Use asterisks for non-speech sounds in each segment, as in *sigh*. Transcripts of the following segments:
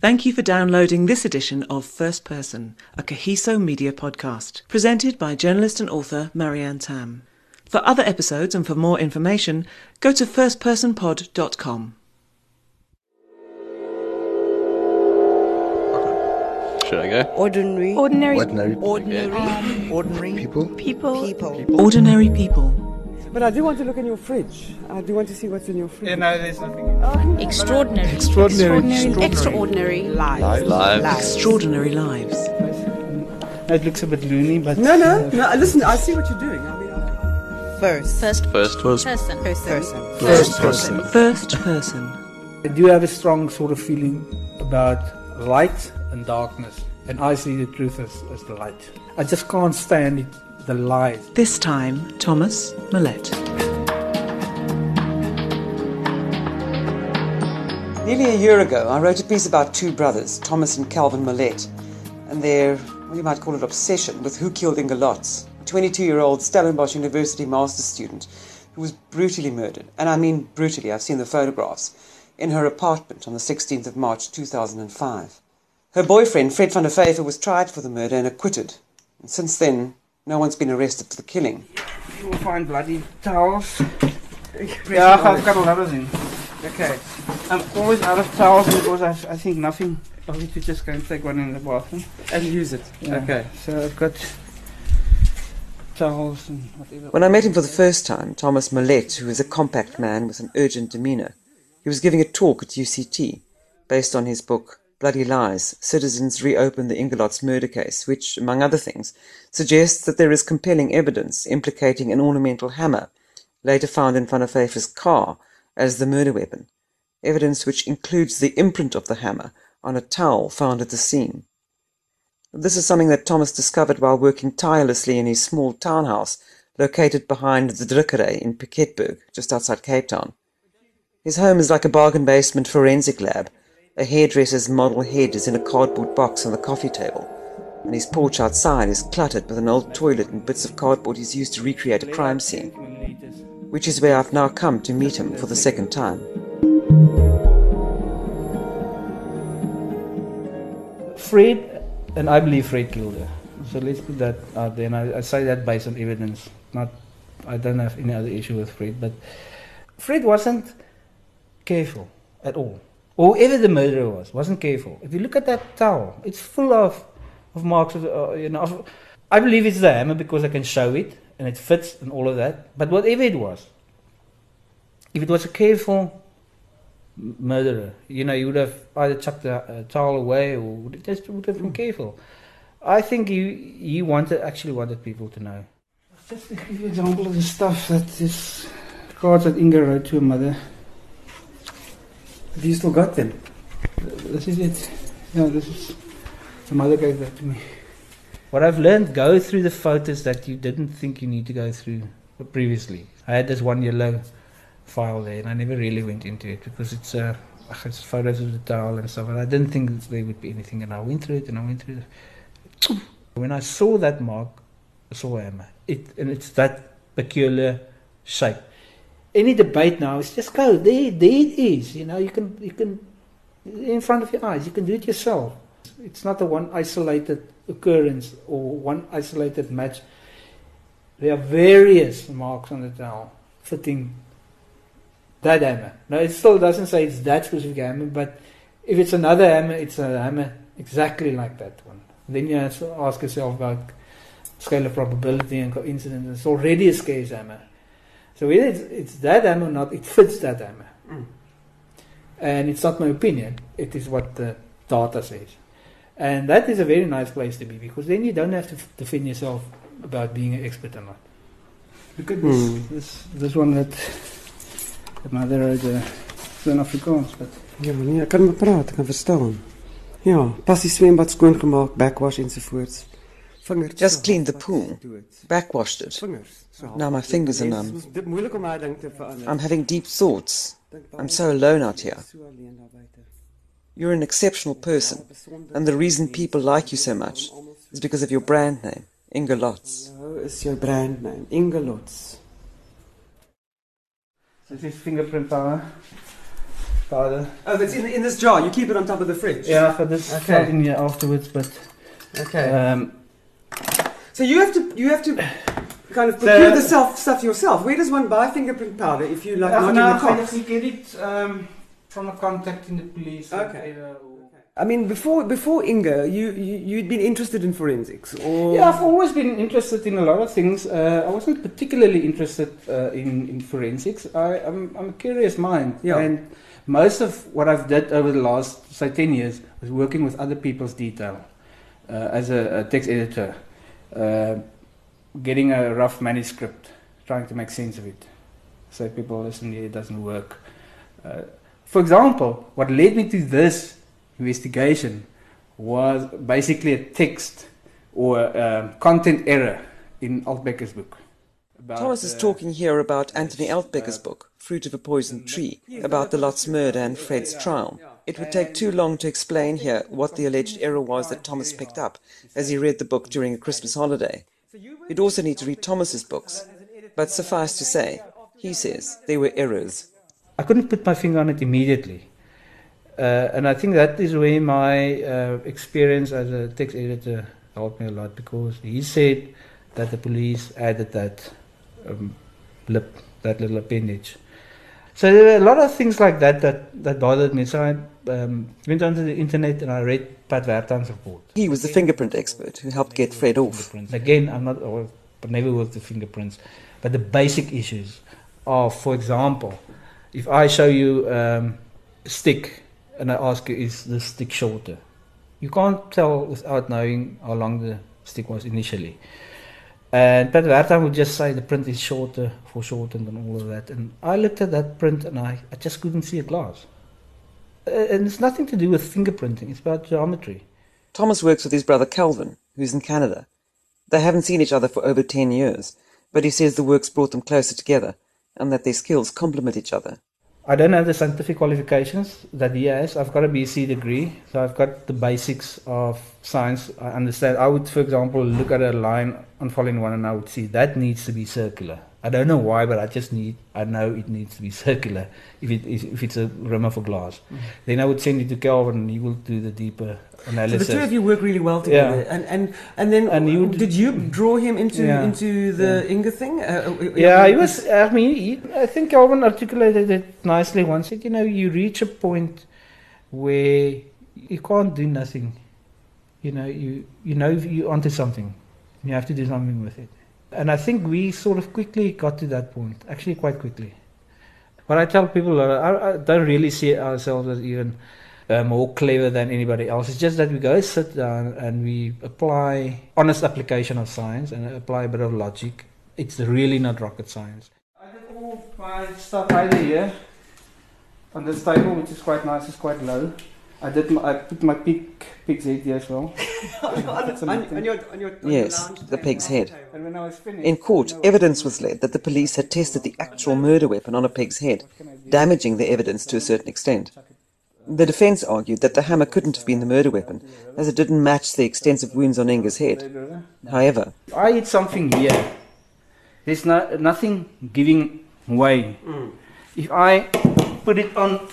Thank you for downloading this edition of First Person, a Kagiso Media podcast, presented by journalist and author Marianne Thamm. For other episodes and for more information, go to firstpersonpod.com. Should I go? Ordinary. Ordinary Ordinary Ordinary. Ordinary. people. people. People. Ordinary people. But I do want to look in your fridge. I do want to see what's in your fridge. Yeah, no, there's nothing. Oh, extraordinary. Extraordinary. Extraordinary. Lives. Lives. Extraordinary lives. It looks a bit loony, but No, no, uh, no. Listen, I see what you're doing. I mean, I, First. First First. person. Person. First person. First person. I do have a strong sort of feeling about light and darkness, and I see the truth as, as the light. I just can't stand it, the lies. This time, Thomas Mollett. Nearly a year ago, I wrote a piece about two brothers, Thomas and Calvin Mollett, and their, well, you might call it obsession with who killed Inge Lotz, a 22 year old Stellenbosch University master's student who was brutally murdered, and I mean brutally, I've seen the photographs, in her apartment on the 16th of March 2005. Her boyfriend, Fred van der Vyver, was tried for the murder and acquitted, and since then, no one's been arrested for the killing. You will find bloody towels. Yeah, I've got a lot of them. Okay. I'm always out of towels because I, I think nothing. I need to just go and take one in the bathroom. And use it. Yeah. So I've got towels and whatever. When I met him for the first time, Thomas Mollett, who is a compact man with an urgent demeanour, he was giving a talk at UCT based on his book Bloody Lies Citizens Reopen the Inge Lotz Murder Case, which, among other things, suggests that there is compelling evidence implicating an ornamental hammer, later found in Van der car, as the murder weapon. Evidence which includes the imprint of the hammer on a towel found at the scene. This is something that Thomas discovered while working tirelessly in his small townhouse located behind the Drukkerij in Piketberg, just outside Cape Town. His home is like a bargain basement forensic lab. A hairdresser's model head is in a cardboard box on the coffee table, and his porch outside is cluttered with an old toilet and bits of cardboard he's used to recreate a crime scene, which is where I've now come to meet him for the second time. Fred, and I believe Fred killed her. So let's put that out there. And I, I say that based on evidence. Not, I don't have any other issue with Fred, but Fred wasn't careful at all. Or whoever the murderer was, wasn't careful. If you look at that towel, it's full of, of marks. Of, uh, you know, of, I believe it's the hammer because I can show it and it fits and all of that. But whatever it was, if it was a careful murderer, you know, you would have either chucked the uh, towel away or just would have been careful. I think he he wanted actually wanted people to know. Just to give you an example of the stuff that this cards that Inge wrote to her mother. Have you still got them? This is it. Yeah, this is the mother gave that to me. What I've learned: go through the photos that you didn't think you need to go through previously. I had this one yellow file there, and I never really went into it because it's uh, ugh, it's photos of the towel and stuff, and I didn't think there would be anything. And I went through it, and I went through it. When I saw that mark, I saw a hammer. It and it's that peculiar shape. Any debate now is just go there. There it is. You know, you can you can in front of your eyes. You can do it yourself. It's not a one isolated occurrence or one isolated match. There are various marks on the towel fitting that hammer. Now it still doesn't say it's that specific hammer, but if it's another hammer, it's a hammer exactly like that one. Then you have to ask yourself about scale of probability and coincidence. It's already a scarce hammer. So it's, it's that hammer or not, it fits that hammer. And it's not my opinion, it is what the data says. And that is a very nice place to be because then you don't have to f- defend yourself about being an expert or not. Look at this, this, this one that the mother wrote, uh, it's in Afrikaans, but Ja, nee, ek kan maar praat, ek kan verstaan. Ja, pas die swembad skoongemaak, backwash ensovoorts. Vingers. Just cleaned the pool, backwashed it. Now my fingers are numb. Dit is moeilik om daai ding te verander. I'm having deep thoughts. I'm so alone out here. So alleen daar buite. You're an exceptional person, and the reason people like you so much is because of your brand name, Inge Lotz. Nou is jou brand name Inge Lotz. So this is fingerprint power. powder. Oh, that's in, in this jar. You keep it on top of the fridge. Yeah, for this Okay. felt in here afterwards, but Okay. um, so you have to you have to kind of *sighs* procure the self stuff yourself. Where does one buy fingerprint powder if you like uh, not no, in the I cops? you get it um, from a contact in the police. Okay. or- I mean, before before Inge, you, you you'd been interested in forensics, or Yeah, I've always been interested in a lot of things. Uh, I wasn't particularly interested uh, in, in forensics. I, I'm, I'm a curious mind. Yeah. And most of what I've did over the last, say, 10 years was working with other people's detail uh, as a, a text editor, uh, getting a rough manuscript, trying to make sense of it. So people listen, yeah, it doesn't work. Uh, for example, what led me to this investigation was basically a text or um, content error in Altbeker's book. about, Thomas is uh, talking here about Antony Altbeker's book, Fruit of a Poisoned Tree, about the Lotz murder and Fred's trial. It would take too long to explain here what the alleged error was that Thomas picked up as he read the book during a Christmas holiday. You'd also need to read Thomas's books. But suffice to say, he says they were errors. I couldn't put my finger on it immediately. Uh, and I think that is where my uh, experience as a text editor helped me a lot because he said that the police added that um, lip, that little appendage. So there were a lot of things like that that, that bothered me. So I um, went onto the internet and I read Pat Wertheim's report. He was the fingerprint expert who helped get Fred off. Again, I'm not, but never with fingerprints. But the basic issues are, for example, if I show you um, a stick and I ask you, is the stick shorter? You can't tell without knowing how long the stick was initially. And Pat Wertheim would just say the print is shorter, foreshortened, and all of that. And I looked at that print and I, I just couldn't see a glass. Uh, and it's nothing to do with fingerprinting, it's about geometry. Thomas works with his brother Calvin, who's in Canada. They haven't seen each other for over 10 years, but he says the work's brought them closer together and that their skills complement each other. I don't have the scientific qualifications that he has. I've got a BC degree, so I've got the basics of science. I understand. I would, for example, look at a line unfolding one and I would see that needs to be circular. I don't know why, but I just need, I know it needs to be *laughs* circular if, it is, if it's a rim of a glass. Then I would send it to Calvin and he will do the deeper analysis. So the two of you work really well together, Yeah. and and and then And you- did you draw him into Yeah. into the Inge thing? Uh, uh, Yeah, he was. I mean, he, I think Calvin articulated it nicely once. He Said, you know, you reach a point where you can't do nothing. You know, you you know you're onto something. You have to do something with it. And I think we sort of quickly got to that point. Actually, quite quickly. But I tell people, I, I don't really see ourselves as even uh, more clever than anybody else. It's just that we go sit down and we apply honest application of science and apply a bit of logic. It's really not rocket science. I did all my stuff either here on this table, which is quite nice. It's quite low. I did. My, I put my pig pig's head here as well. on, *laughs* on, on your, on your, on Yes, your the pig's head. And when I was finished, In court, you evidence was led that the police had tested the actual murder weapon on a pig's head, what can I do? damaging the evidence to a certain extent. The defense argued that the hammer couldn't have been the murder weapon, as it didn't match the extensive wounds on Inge's head. However, I hit something here. There's no, nothing giving way. Mm. If I put it on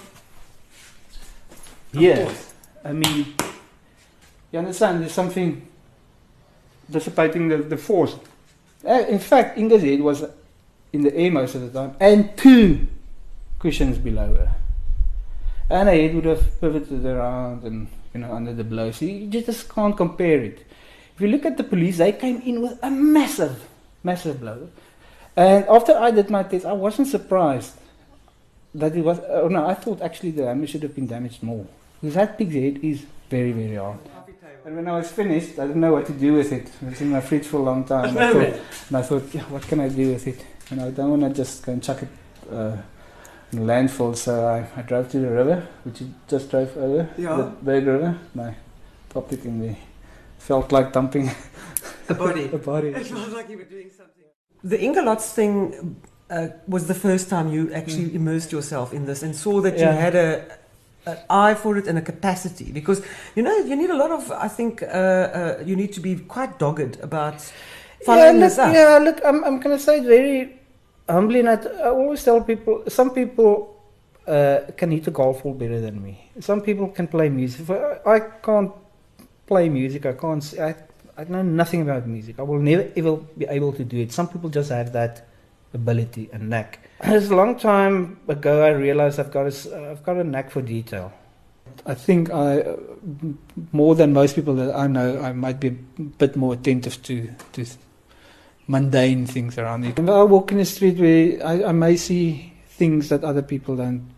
here, I mean, you understand? There's something dissipating the, the force. Uh, in fact, Inge's head was in the air most of the time, and two cushions below her. And her head would have pivoted around and, you know, under the blow. So you just can't compare it. If you look at the police, they came in with a massive, massive blow. And after I did my test, I wasn't surprised that it was. Oh no, I thought actually the hammer should have been damaged more. Because that pig's head is very, very hard. And when I was finished, I didn't know what to do with it. It was in my fridge for a long time. *laughs* I thought, and I thought, yeah, what can I do with it? And I don't want to just go and chuck it uh, in the landfill. So I, I drove to the river, which you just drove over, Yeah. the Berg River, and I popped it in there. Felt like dumping *laughs* The body. a body. It felt like you were doing something. The Inge Lotz thing uh, was the first time you actually immersed yourself in this and saw that you had a an eye for it and a capacity because you know you need a lot of I think uh, uh, you need to be quite dogged about following yeah, this look, up. yeah, look, I'm, I'm going to say it very humbly, and I, I always tell people, some people uh, can hit a golf ball better than me. Some people can play music. I, I can't play music. I can't. I know nothing about music. I will never ever be able to do it. Some people just have that ability and knack. *laughs* It's a long time ago I realized I've got a, s- I've got a knack for detail. I think I, uh, more than most people that I know, I might be a bit more attentive to to mundane things around me. When I walk in the street, where I, I may see things that other people don't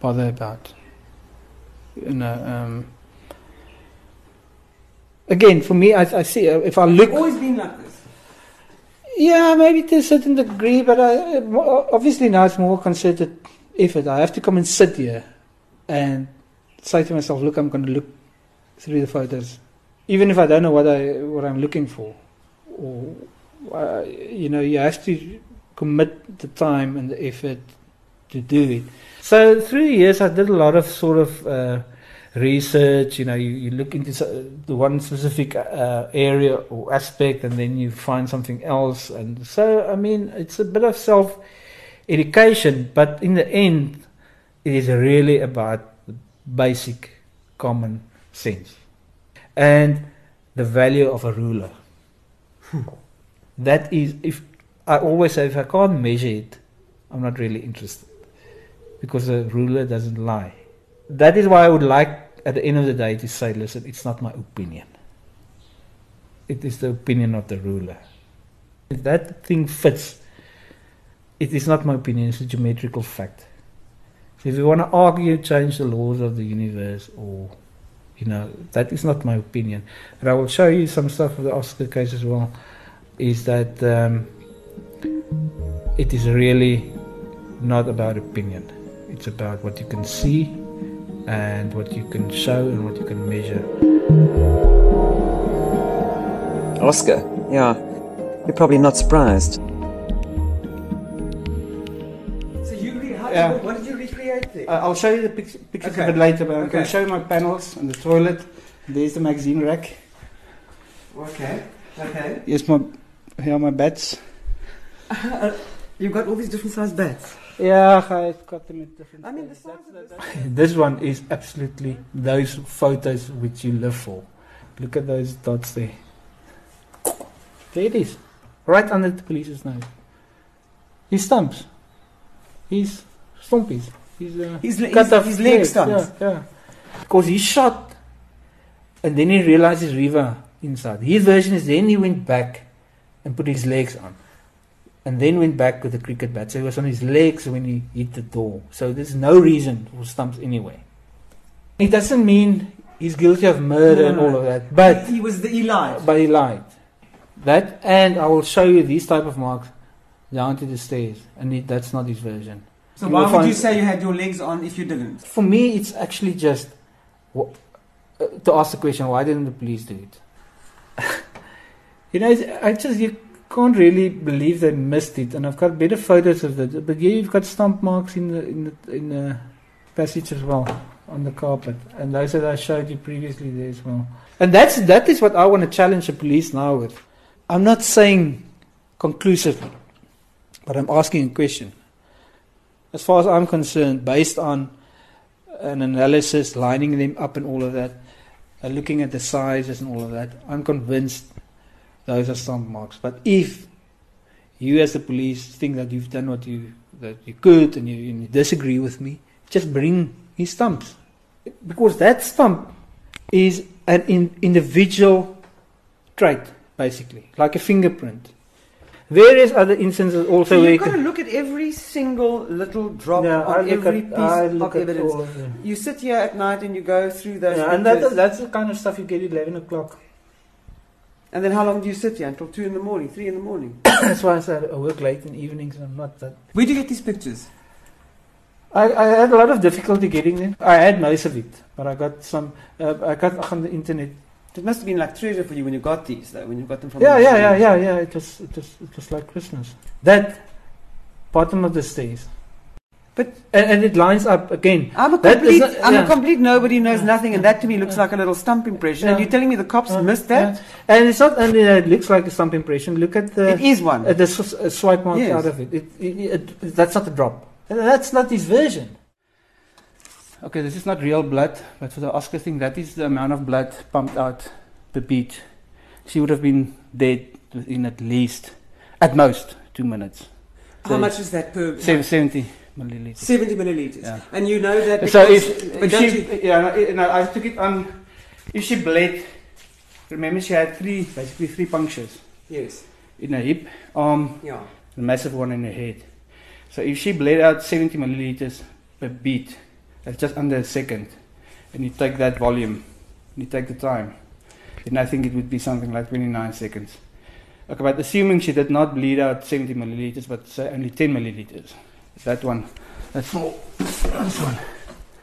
bother about. You know. Um, again, for me, I, I see uh, if I look. Always been like this. Yeah, maybe to a certain degree, but I, obviously now it's more concerted effort. I have to come and sit here and say to myself, "Look, I'm going to look through the photos, even if I don't know what I what I'm looking for." Or uh, you know, you have to commit the time and the effort to do it. So through the years, I did a lot of sort of uh, research. You know, you, you look into the one specific uh, area or aspect, and then you find something else. And so, I mean, it's a bit of self education, but in the end, it is really about the basic common sense and the value of a ruler. that is, if I always say, if I can't measure it, I'm not really interested because a ruler doesn't lie. That is why I would like, at the end of the day, to say, listen, it's not my opinion. It is the opinion of the ruler. If that thing fits, it is not my opinion, it's a geometrical fact. So if you want to argue, change the laws of the universe, or, you know, that is not my opinion. But I will show you some stuff of the Oscar case as well, is that um, it is really not about opinion. It's about what you can see and what you can show and what you can measure. Oscar, yeah. You're probably not surprised. So you re- how, Yeah. what did you recreate there? Uh, I'll show you the pic- pictures Okay. a bit later, but I'm Okay. going to show you my panels and the toilet. There's the magazine rack. okay. Okay. Here's my here are my beds. *laughs* You've got all these different sized beds. Yeah, I've got them in different. I mean, the size That's- of this. This one is absolutely those photos which you live for. Look at those dots there. There it is. Right under the police's nose. He stumps. He's stompies. He's uh, His, le- cut his, off his leg legs, stumps. Yeah, yeah. Because he shot and then he realizes Reeva inside. His version is then he went back and put his legs on. And then went back with the cricket bat. So he was on his legs when he hit the door. So there's no reason for stumps anyway. It doesn't mean he's guilty of murder No, and all of that. But he was the he lied. but he lied. That and I will show you these type of marks down to the stairs, and it, that's not his version. So You why would you say you had your legs on if you didn't? For me, it's actually just wh- uh, to ask the question: Why didn't the police do it? *laughs* you know, I just you can't really believe they missed it, and I've got better photos of it. But yeah, you've got stump marks in the in the in the passage as well on the carpet, and those that I showed you previously there as well. And that's that is what I want to challenge the police now with. I'm not saying conclusively, but I'm asking a question. As far as I'm concerned, based on an analysis, lining them up and all of that, looking at the sizes and all of that, I'm convinced those are stump marks. But if you, as the police, think that you've done what you that you could and you, and you disagree with me, just bring his stumps, because that stump is an in, individual trait, basically, like a fingerprint. Various other instances also So you've got to look at every single little drop Yeah, on every at- piece of evidence. all. You sit here at night and you go through those Yeah, and that, that's the kind of stuff you get at 11 o'clock. And then how long do you sit here? Until 2 in the morning, 3 in the morning? *coughs* That's why I said I work late in evenings and I'm not that. Where do you get these pictures? I, I had a lot of difficulty getting them. I had most of it, but I got some. Uh, I got on the internet. It must have been like treasure for you when you got these, though, when you got them from Yeah, the yeah, yeah, yeah, yeah. It was, it was, it was like Christmas. That bottom of the stairs. But- and, and it lines up again. I'm a complete, is not- I'm a complete nobody knows Yeah. nothing, and that to me looks like a little stump impression. And you're telling me the cops Uh, missed that? yeah. And it's not only that it looks like a stump impression. Look at the It is one. uh, the swipe marks Yes. out of it. It, it, it. That's not a drop. That's not his version. okay, this is not real blood, but for the Oscar thing, that is the amount of blood pumped out the beat. She would have been dead within at least, at most, two minutes. How much is that per? Seven- 70 milliliters. 70 milliliters. Yeah. And you know that So if, but if she, you, yeah, no, no, I took it on. If she bled, remember she had three, basically three punctures yes, in her hip, arm, yeah. a massive one in her head. So if she bled out 70 milliliters per beat, that's just under a second, and you take that volume, and you take the time, then I think it would be something like 29 seconds. Okay, but assuming she did not bleed out 70 milliliters, but say only 10 milliliters, that one, that's small. Oh, this one.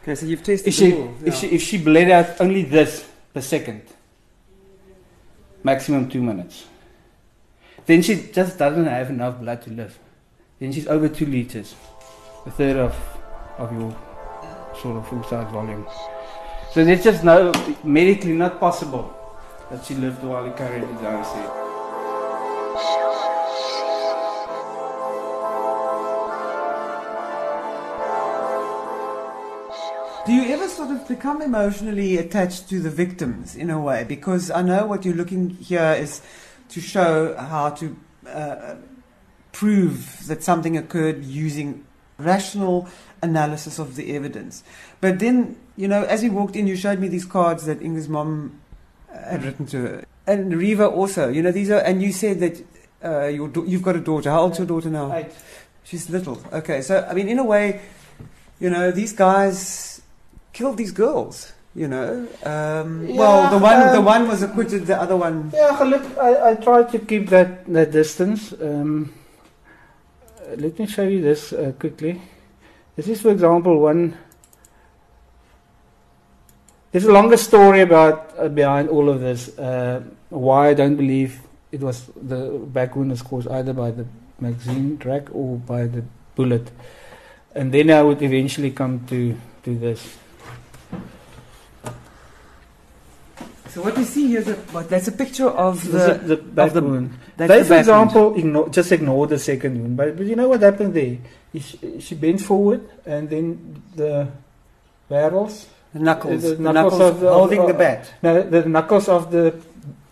Okay, so you've tested If she, them all, if she if she bled out only this per second, maximum two minutes, then she just doesn't have enough blood to live. Then she's over two liters, a third of of your sort of full size volume. So there's just no medically not possible that she lived while he carried his IC. Do you ever sort of become emotionally attached to the victims in a way? Because I know what you're looking here is to show how to uh, prove that something occurred using rational analysis of the evidence. But then, you know, as we walked in, you showed me these cards that Ingrid's mom uh, had written to her. And Reeva also, you know, these are, and you said that uh, your you've got a daughter. How old's your daughter now? Eight. She's little. Okay, so I mean, in a way, you know, these guys killed these girls. You know, um, well, the one the um, one was acquitted, the other one. Yeah, look, I, I try to keep that, that distance. Um, let me show you this uh, quickly. This is, for example, one. There's a longer story about uh, behind all of this. Uh, why I don't believe it was the back wound was caused either by the magazine track or by the bullet, and then I would eventually come to to this. So what we see here is a, what, that's a picture of This the. is the back the- wound. That's they, the for example, ignore, just ignore the second wound. But, but you know what happened there? She, she bent forward, and then the barrels, The knuckles, the the knuckles knuckles, of the- holding of- the bat. no, the knuckles of the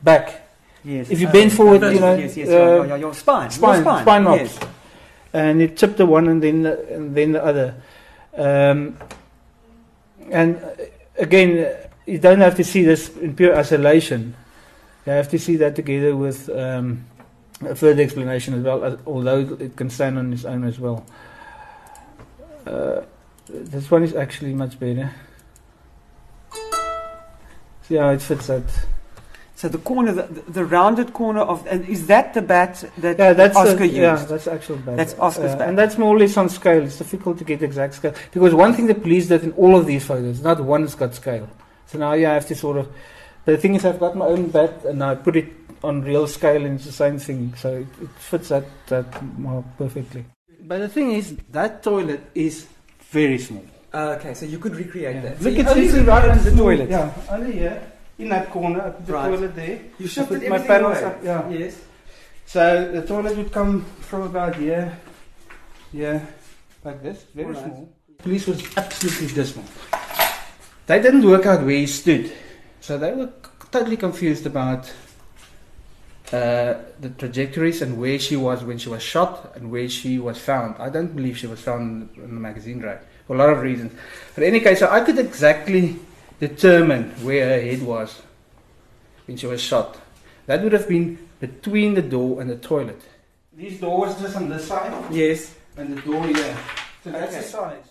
back, Yes. if you bend forward, you know, yes, yes, uh, your, your, your, your spine, spine, your spine, spine knobs. yes. and it chipped the one, and then the, and then the other. Um, and uh, again, you don't have to see this in pure isolation. You have to see that together with um, a further explanation as well, although it can stand on its own as well. Uh, this one is actually much better. See how it fits that. So the corner, the, the rounded corner of, and is that the bat that Yeah, that's Oscar the, used? Yeah, that's actual bad. That's Oscar's bad. And that's more or less on scale. It's difficult to get exact scale because one thing the police did in all of these photos, not one's got scale. So now you have to sort of. The thing is, I've got my own bat and I put it on real scale, and it's the same thing. So it, it fits that that more perfectly. But the thing is, that toilet is very small. Uh, okay, so you could recreate that. So Look, you it's only literally right recreated under the toilet. Yeah, only here in that corner. I the Right. toilet there. You I shifted put my panels away. up, yeah. Yes. So the toilet would come from about here, here, like this, very Alright. small. Police was absolutely dismal. They didn't work out where he stood, so they were totally confused about uh, the trajectories and where she was when she was shot and where she was found. I don't believe she was found in the magazine rack for a lot of reasons. But in any case, so I could exactly determine where her head was when she was shot. That would have been between the door and the toilet. These doors just on this side Yes. and the door here. So that's Okay. the size.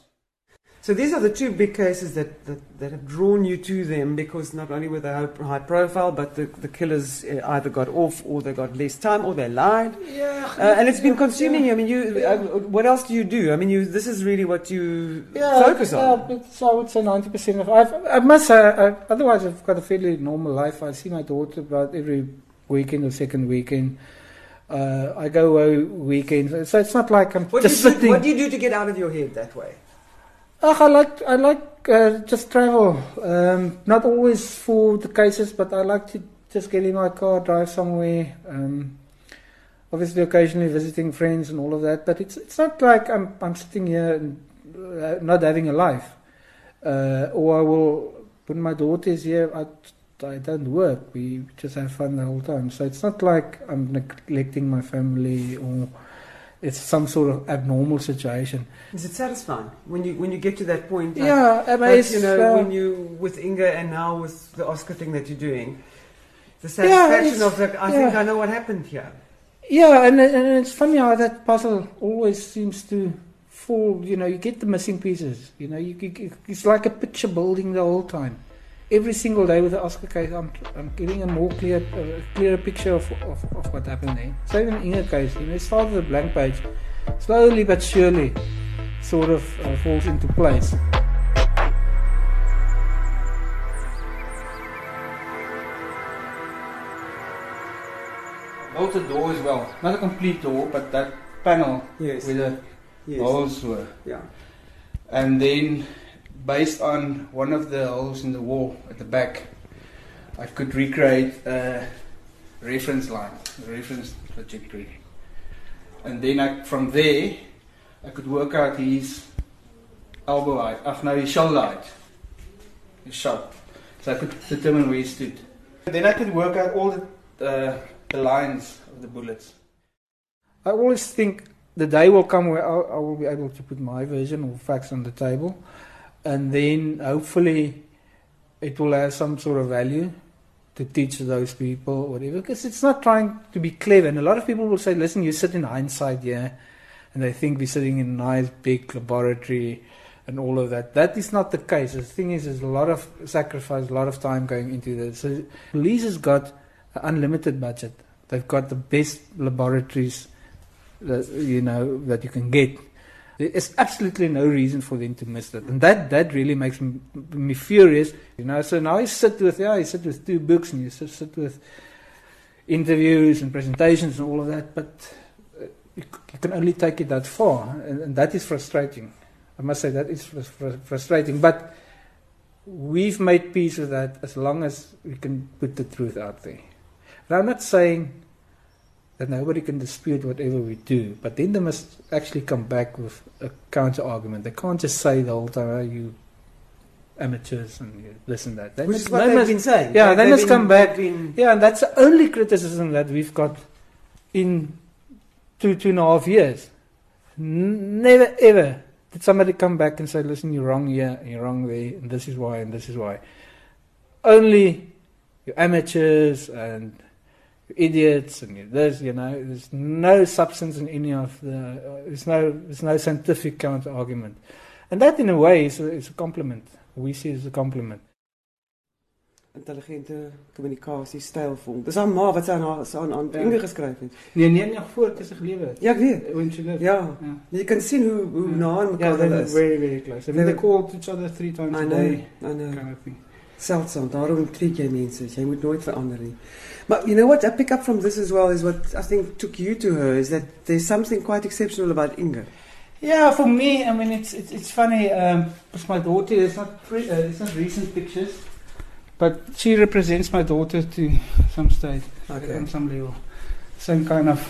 So these are the two big cases that, that, that have drawn you to them because not only were they high, profile, but the, the killers uh, either got off or they got less time or they lied. Yeah. Uh, and it's been consuming you. I mean, you. Uh, what else do you do? I mean, you. This is really what you focus on. Yeah, it's, I would say 90% of. I've, I must say, I, otherwise, I've got a fairly normal life. I see my daughter about every weekend or second weekend. Uh, I go away weekends. So it's not like I'm What do, just you do, sitting. what do you do to get out of your head that way? Oh, I like I like uh, just travel. Um, not always for the cases, but I like to just get in my car, drive somewhere. Um, obviously, occasionally visiting friends and all of that. But it's it's not like I'm I'm sitting here and uh, not having a life. Uh, or I will, when my daughter is here, I, I don't work. We just have fun the whole time. So it's not like I'm neglecting my family or it's some sort of abnormal situation. Is it satisfying when you when you get to that point? Like, yeah, I mean, you know, uh, when you with Inge and now with the Oscar thing that you're doing, the satisfaction yeah, of like, I yeah. think I know what happened here. Yeah, and and it's funny how that puzzle always seems to fall. You know, you get the missing pieces. You know, you, you it's like a picture building the whole time every single day with the Oscar case, I'm, I'm getting a more clear, uh, clearer picture of, of, of what happened there. So even in Inge case, you know, it started with a blank page, slowly but surely, sort of uh, falls into place. Built a door as well, not a complete door, but that panel yes. with the yes. holes were. Yeah. And then based on one of the holes in the wall at the back, I could recreate a reference line, a reference trajectory. And then I, from there, I could work out his elbow height, uh, no, his shoulder height, his shoulder. So I could determine where he stood. And then I could work out all the, uh, the lines of the bullets. I always think the day will come where I, I will be able to put my version of facts on the table and then hopefully it will have some sort of value to teach those people whatever. Because it's not trying to be clever. And a lot of people will say listen you sit in hindsight yeah. And they think we're sitting in a nice big laboratory and all of that. That is not the case. The thing is there's a lot of sacrifice a lot of time going into this. So police has got unlimited budget. They've got the best laboratories that you know that you can get there is absolutely no reason for them to miss that. And that, that really makes me, me furious. You know, so now you sit with, yeah, you sit with two books and you sit, sit with interviews and presentations and all of that, but uh, you, you can only take it that far. And, and, that is frustrating. I must say that is fr- fr- frustrating. But we've made peace with that as long as we can put the truth out there. And I'm not saying that nobody can dispute whatever we do. But then they must actually come back with a counter argument. They can't just say the whole time, oh, you amateurs and you this and that. They Which must, is what they've must, been saying. Yeah, they, they must been, come back. Yeah, and that's the only criticism that we've got in two, two and a half years. Never ever did somebody come back and say, listen, you're wrong here, you're wrong there, and this is why, and this is why. Only you amateurs and idiots and there's you know there's no substance in any of the uh, there's no there's no scientific counter argument and that in a way is a, is a compliment. We see as a compliment. Intelligente kommunikasie stylvol dis aan ma wat sy aan aan aan ja. geskryf het nee nee nee voor dit is gelewe ja ek weet. Ja. ja. Jy kan sien hoe hoe ja. na mekaar ja, hulle is very very close. I mean, they call each other three times a day I know. kind of seldom daarom trek jy mense jy moet nooit verander nie But you know what I pick up from this as well is what I think took you to her is that there's something quite exceptional about Inge. Yeah, for me, I mean, it's it's, it's funny um, my daughter is not pre- uh, it's not recent pictures, but she represents my daughter to some state, okay. on some level, some kind of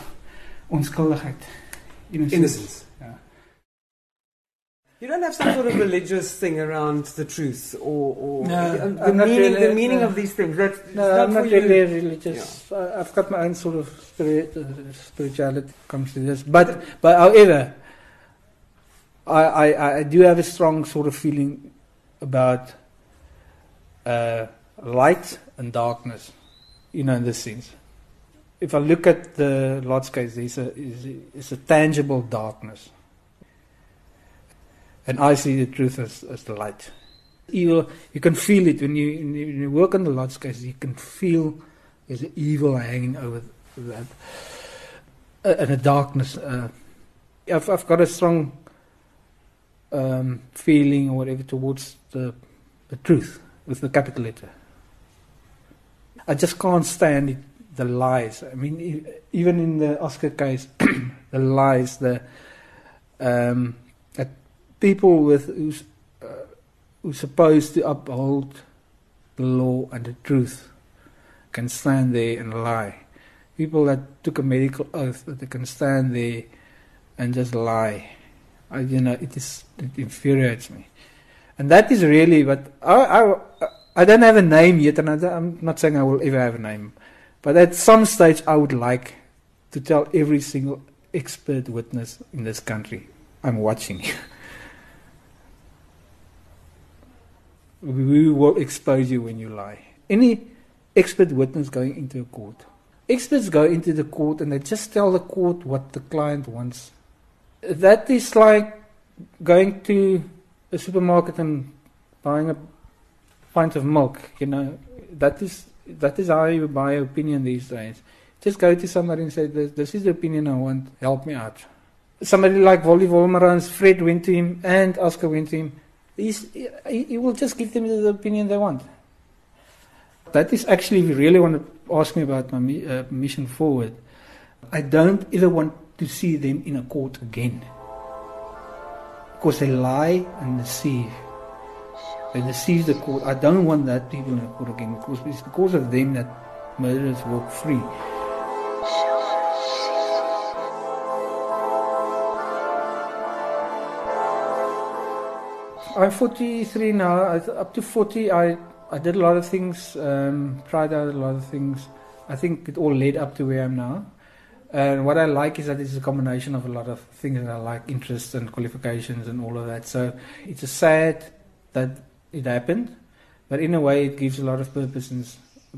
onschuldigheid, innocence. innocence. You don't have some sort of religious thing around the truth or, or no, the, meaning, really, the meaning no. of these things. That's, no, I'm not really you. religious. Yeah. I've got my own sort of spirit, uh, spirituality comes to this. But, but however, I, I, I do have a strong sort of feeling about uh, light and darkness, you know, in this sense. If I look at the Lotz case, there's a, there's a tangible darkness and I see the truth as, as the light. Evil, you can feel it when you, when you work on the Lotz case, you can feel there's evil hanging over that. Uh, and a darkness. Uh, I've, I've got a strong um, feeling or whatever towards the, the truth with the capital letter. I just can't stand it, the lies. I mean, even in the Oscar case, *clears throat* the lies, the um, people with who's, uh, who's supposed to uphold the law and the truth can stand there and lie. People that took a medical oath that they can stand there and just lie. I, you know, it is it infuriates me. And that is really what I, I, I don't have a name yet, and I am not saying I will ever have a name. But at some stage, I would like to tell every single expert witness in this country I'm watching. *laughs* we will expose you when you lie. Any expert witness going into a court. Experts go into the court and they just tell the court what the client wants. That is like going to a supermarket and buying a pint of milk, you know. That is that is how you buy opinion these days. Just go to somebody and say, this, this is the opinion I want, help me out. Somebody like Wally Wolmarans, Fred went to him and Oscar went to him. He will just give them the opinion they want. That is actually, if you really want to ask me about my uh, mission forward, I don't ever want to see them in a court again. Because they lie and deceive. They deceive the court. I don't want that people in a court again because it's because of them that murderers walk free. I'm 43 now. Up to 40, I, I did a lot of things, um, tried out a lot of things. I think it all led up to where I am now. And what I like is that it's a combination of a lot of things that I like, interests and qualifications and all of that. So it's a sad that it happened, but in a way it gives a lot of purpose and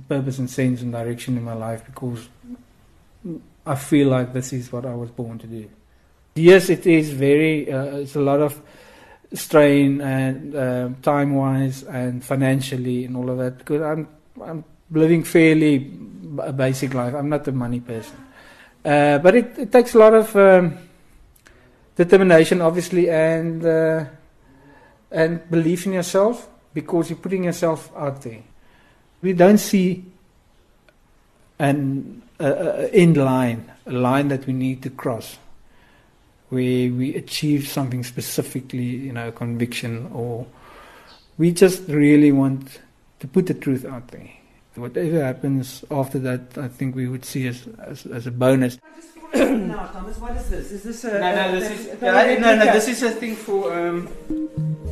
purpose and sense and direction in my life because I feel like this is what I was born to do. Yes, it is very. Uh, it's a lot of strain and uh, time wise and financially and all of that because I'm I'm living fairly a basic life. I'm not a money person, uh, but it, it, takes a lot of um, determination, obviously, and uh, and belief in yourself because you're putting yourself out there. We don't see an uh, end line, a line that we need to cross where we achieve something specifically, you know, conviction, or we just really want to put the truth out there. Whatever happens after that, I think we would see as as, as a bonus. now, Thomas, what is this? Is this a? No, no, this is yeah, no, no, this is a thing for um,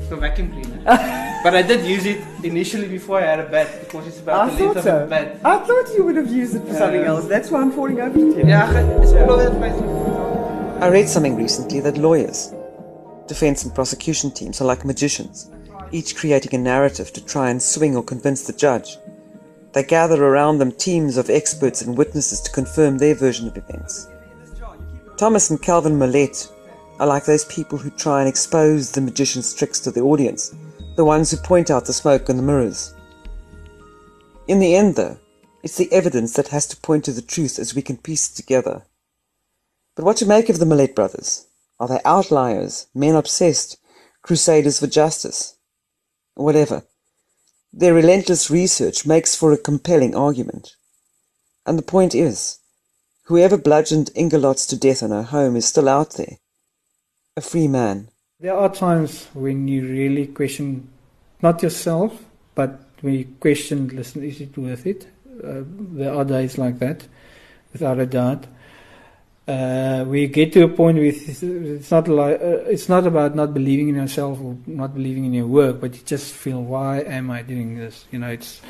for vacuum cleaner. *laughs* but I did use it initially before I had a bat because it's about I the length so. of a bat. I thought you would have used it for something else. That's why I'm falling over to you. Yeah, it's all of I read something recently that lawyers, defense and prosecution teams are like magicians, each creating a narrative to try and swing or convince the judge. They gather around them teams of experts and witnesses to confirm their version of events. Thomas and Calvin Mollett are like those people who try and expose the magician's tricks to the audience, the ones who point out the smoke and the mirrors. In the end, though, it's the evidence that has to point to the truth as we can piece it together. But what to make of the Mollett brothers? Are they outliers, men obsessed, crusaders for justice? Whatever. Their relentless research makes for a compelling argument. And the point is, whoever bludgeoned Inge Lotz to death in her home is still out there. A free man. There are times when you really question not yourself, but when you question, listen, is it worth it? Uh, there are days like that, without a doubt uh, we get to a point with it's not like uh, it's not about not believing in yourself or not believing in your work, but you just feel why am I doing this? You know, it's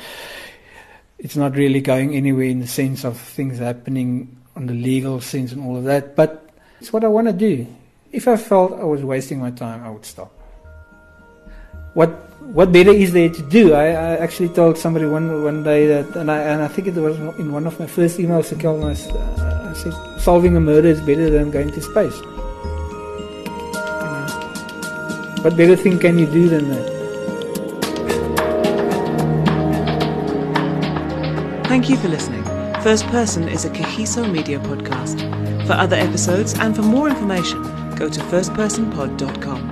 it's not really going anywhere in the sense of things happening on the legal sense and all of that. But it's what I want to do. If I felt I was wasting my time, I would stop. What what better is there to do? I, I actually told somebody one one day that, and I and I think it was in one of my first emails to Calvin. Uh, I said, solving a murder is better than going to space. You know, what better thing can you do than that? Thank you for listening. First Person is a Kagiso Media podcast. For other episodes and for more information, go to firstpersonpod.com.